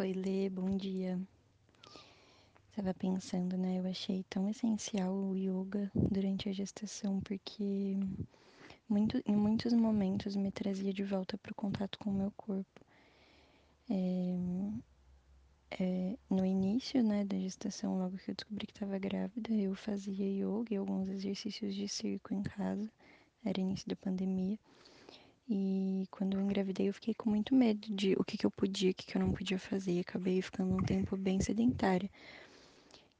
Oi, Lê, bom dia. Tava pensando, né? Eu achei tão essencial o yoga durante a gestação, porque muito, em muitos momentos me trazia de volta para o contato com o meu corpo. É, é, no início, né, da gestação, logo que eu descobri que estava grávida, eu fazia yoga e alguns exercícios de circo em casa. Era início da pandemia. E quando eu fiquei com muito medo de o que, que eu podia, o que, que eu não podia fazer. E acabei ficando um tempo bem sedentária.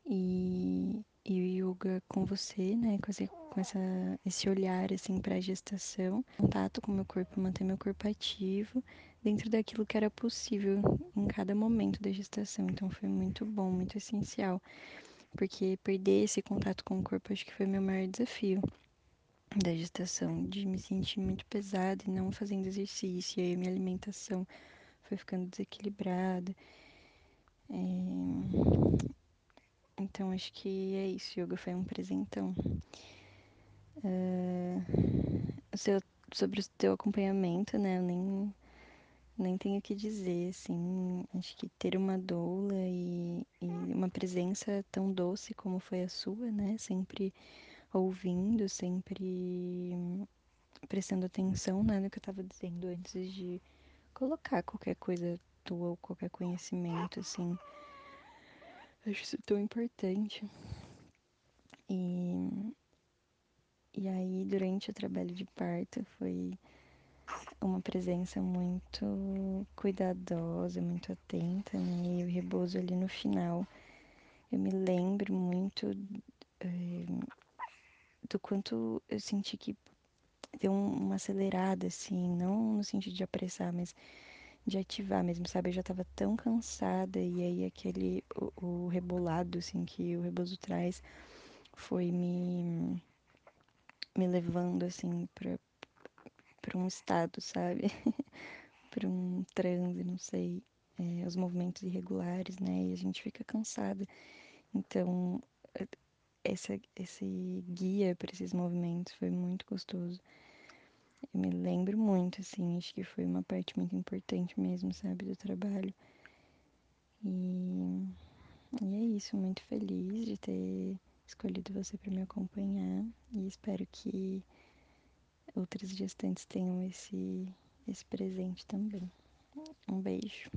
E, e o yoga com você, né, com, esse, com essa, esse olhar, assim, para a gestação, contato com meu corpo, manter meu corpo ativo dentro daquilo que era possível em cada momento da gestação. Então foi muito bom, muito essencial, porque perder esse contato com o corpo acho que foi meu maior desafio da gestação, de me sentir muito pesada e não fazendo exercício, e aí minha alimentação foi ficando desequilibrada. É... Então acho que é isso, yoga foi um presentão. Uh... O seu, sobre o teu acompanhamento, né? Eu nem, nem tenho o que dizer, assim. Acho que ter uma doula e, e uma presença tão doce como foi a sua, né? Sempre ouvindo, sempre prestando atenção né, no que eu estava dizendo antes de colocar qualquer coisa tua ou qualquer conhecimento, assim. Acho isso tão importante. E, e aí, durante o trabalho de parto, foi uma presença muito cuidadosa, muito atenta, né? E o rebozo ali no final. Eu me lembro muito é, do quanto eu senti que deu uma acelerada, assim, não no sentido de apressar, mas de ativar mesmo, sabe? Eu já tava tão cansada e aí aquele, o, o rebolado, assim, que o rebozo traz foi me, me levando, assim, pra, pra um estado, sabe? pra um transe, não sei, é, os movimentos irregulares, né? E a gente fica cansada. Então, essa, esse guia para esses movimentos foi muito gostoso. Eu me lembro muito, assim, acho que foi uma parte muito importante mesmo, sabe, do trabalho. E, e é isso, muito feliz de ter escolhido você para me acompanhar e espero que outras gestantes tenham esse, esse presente também. Um beijo.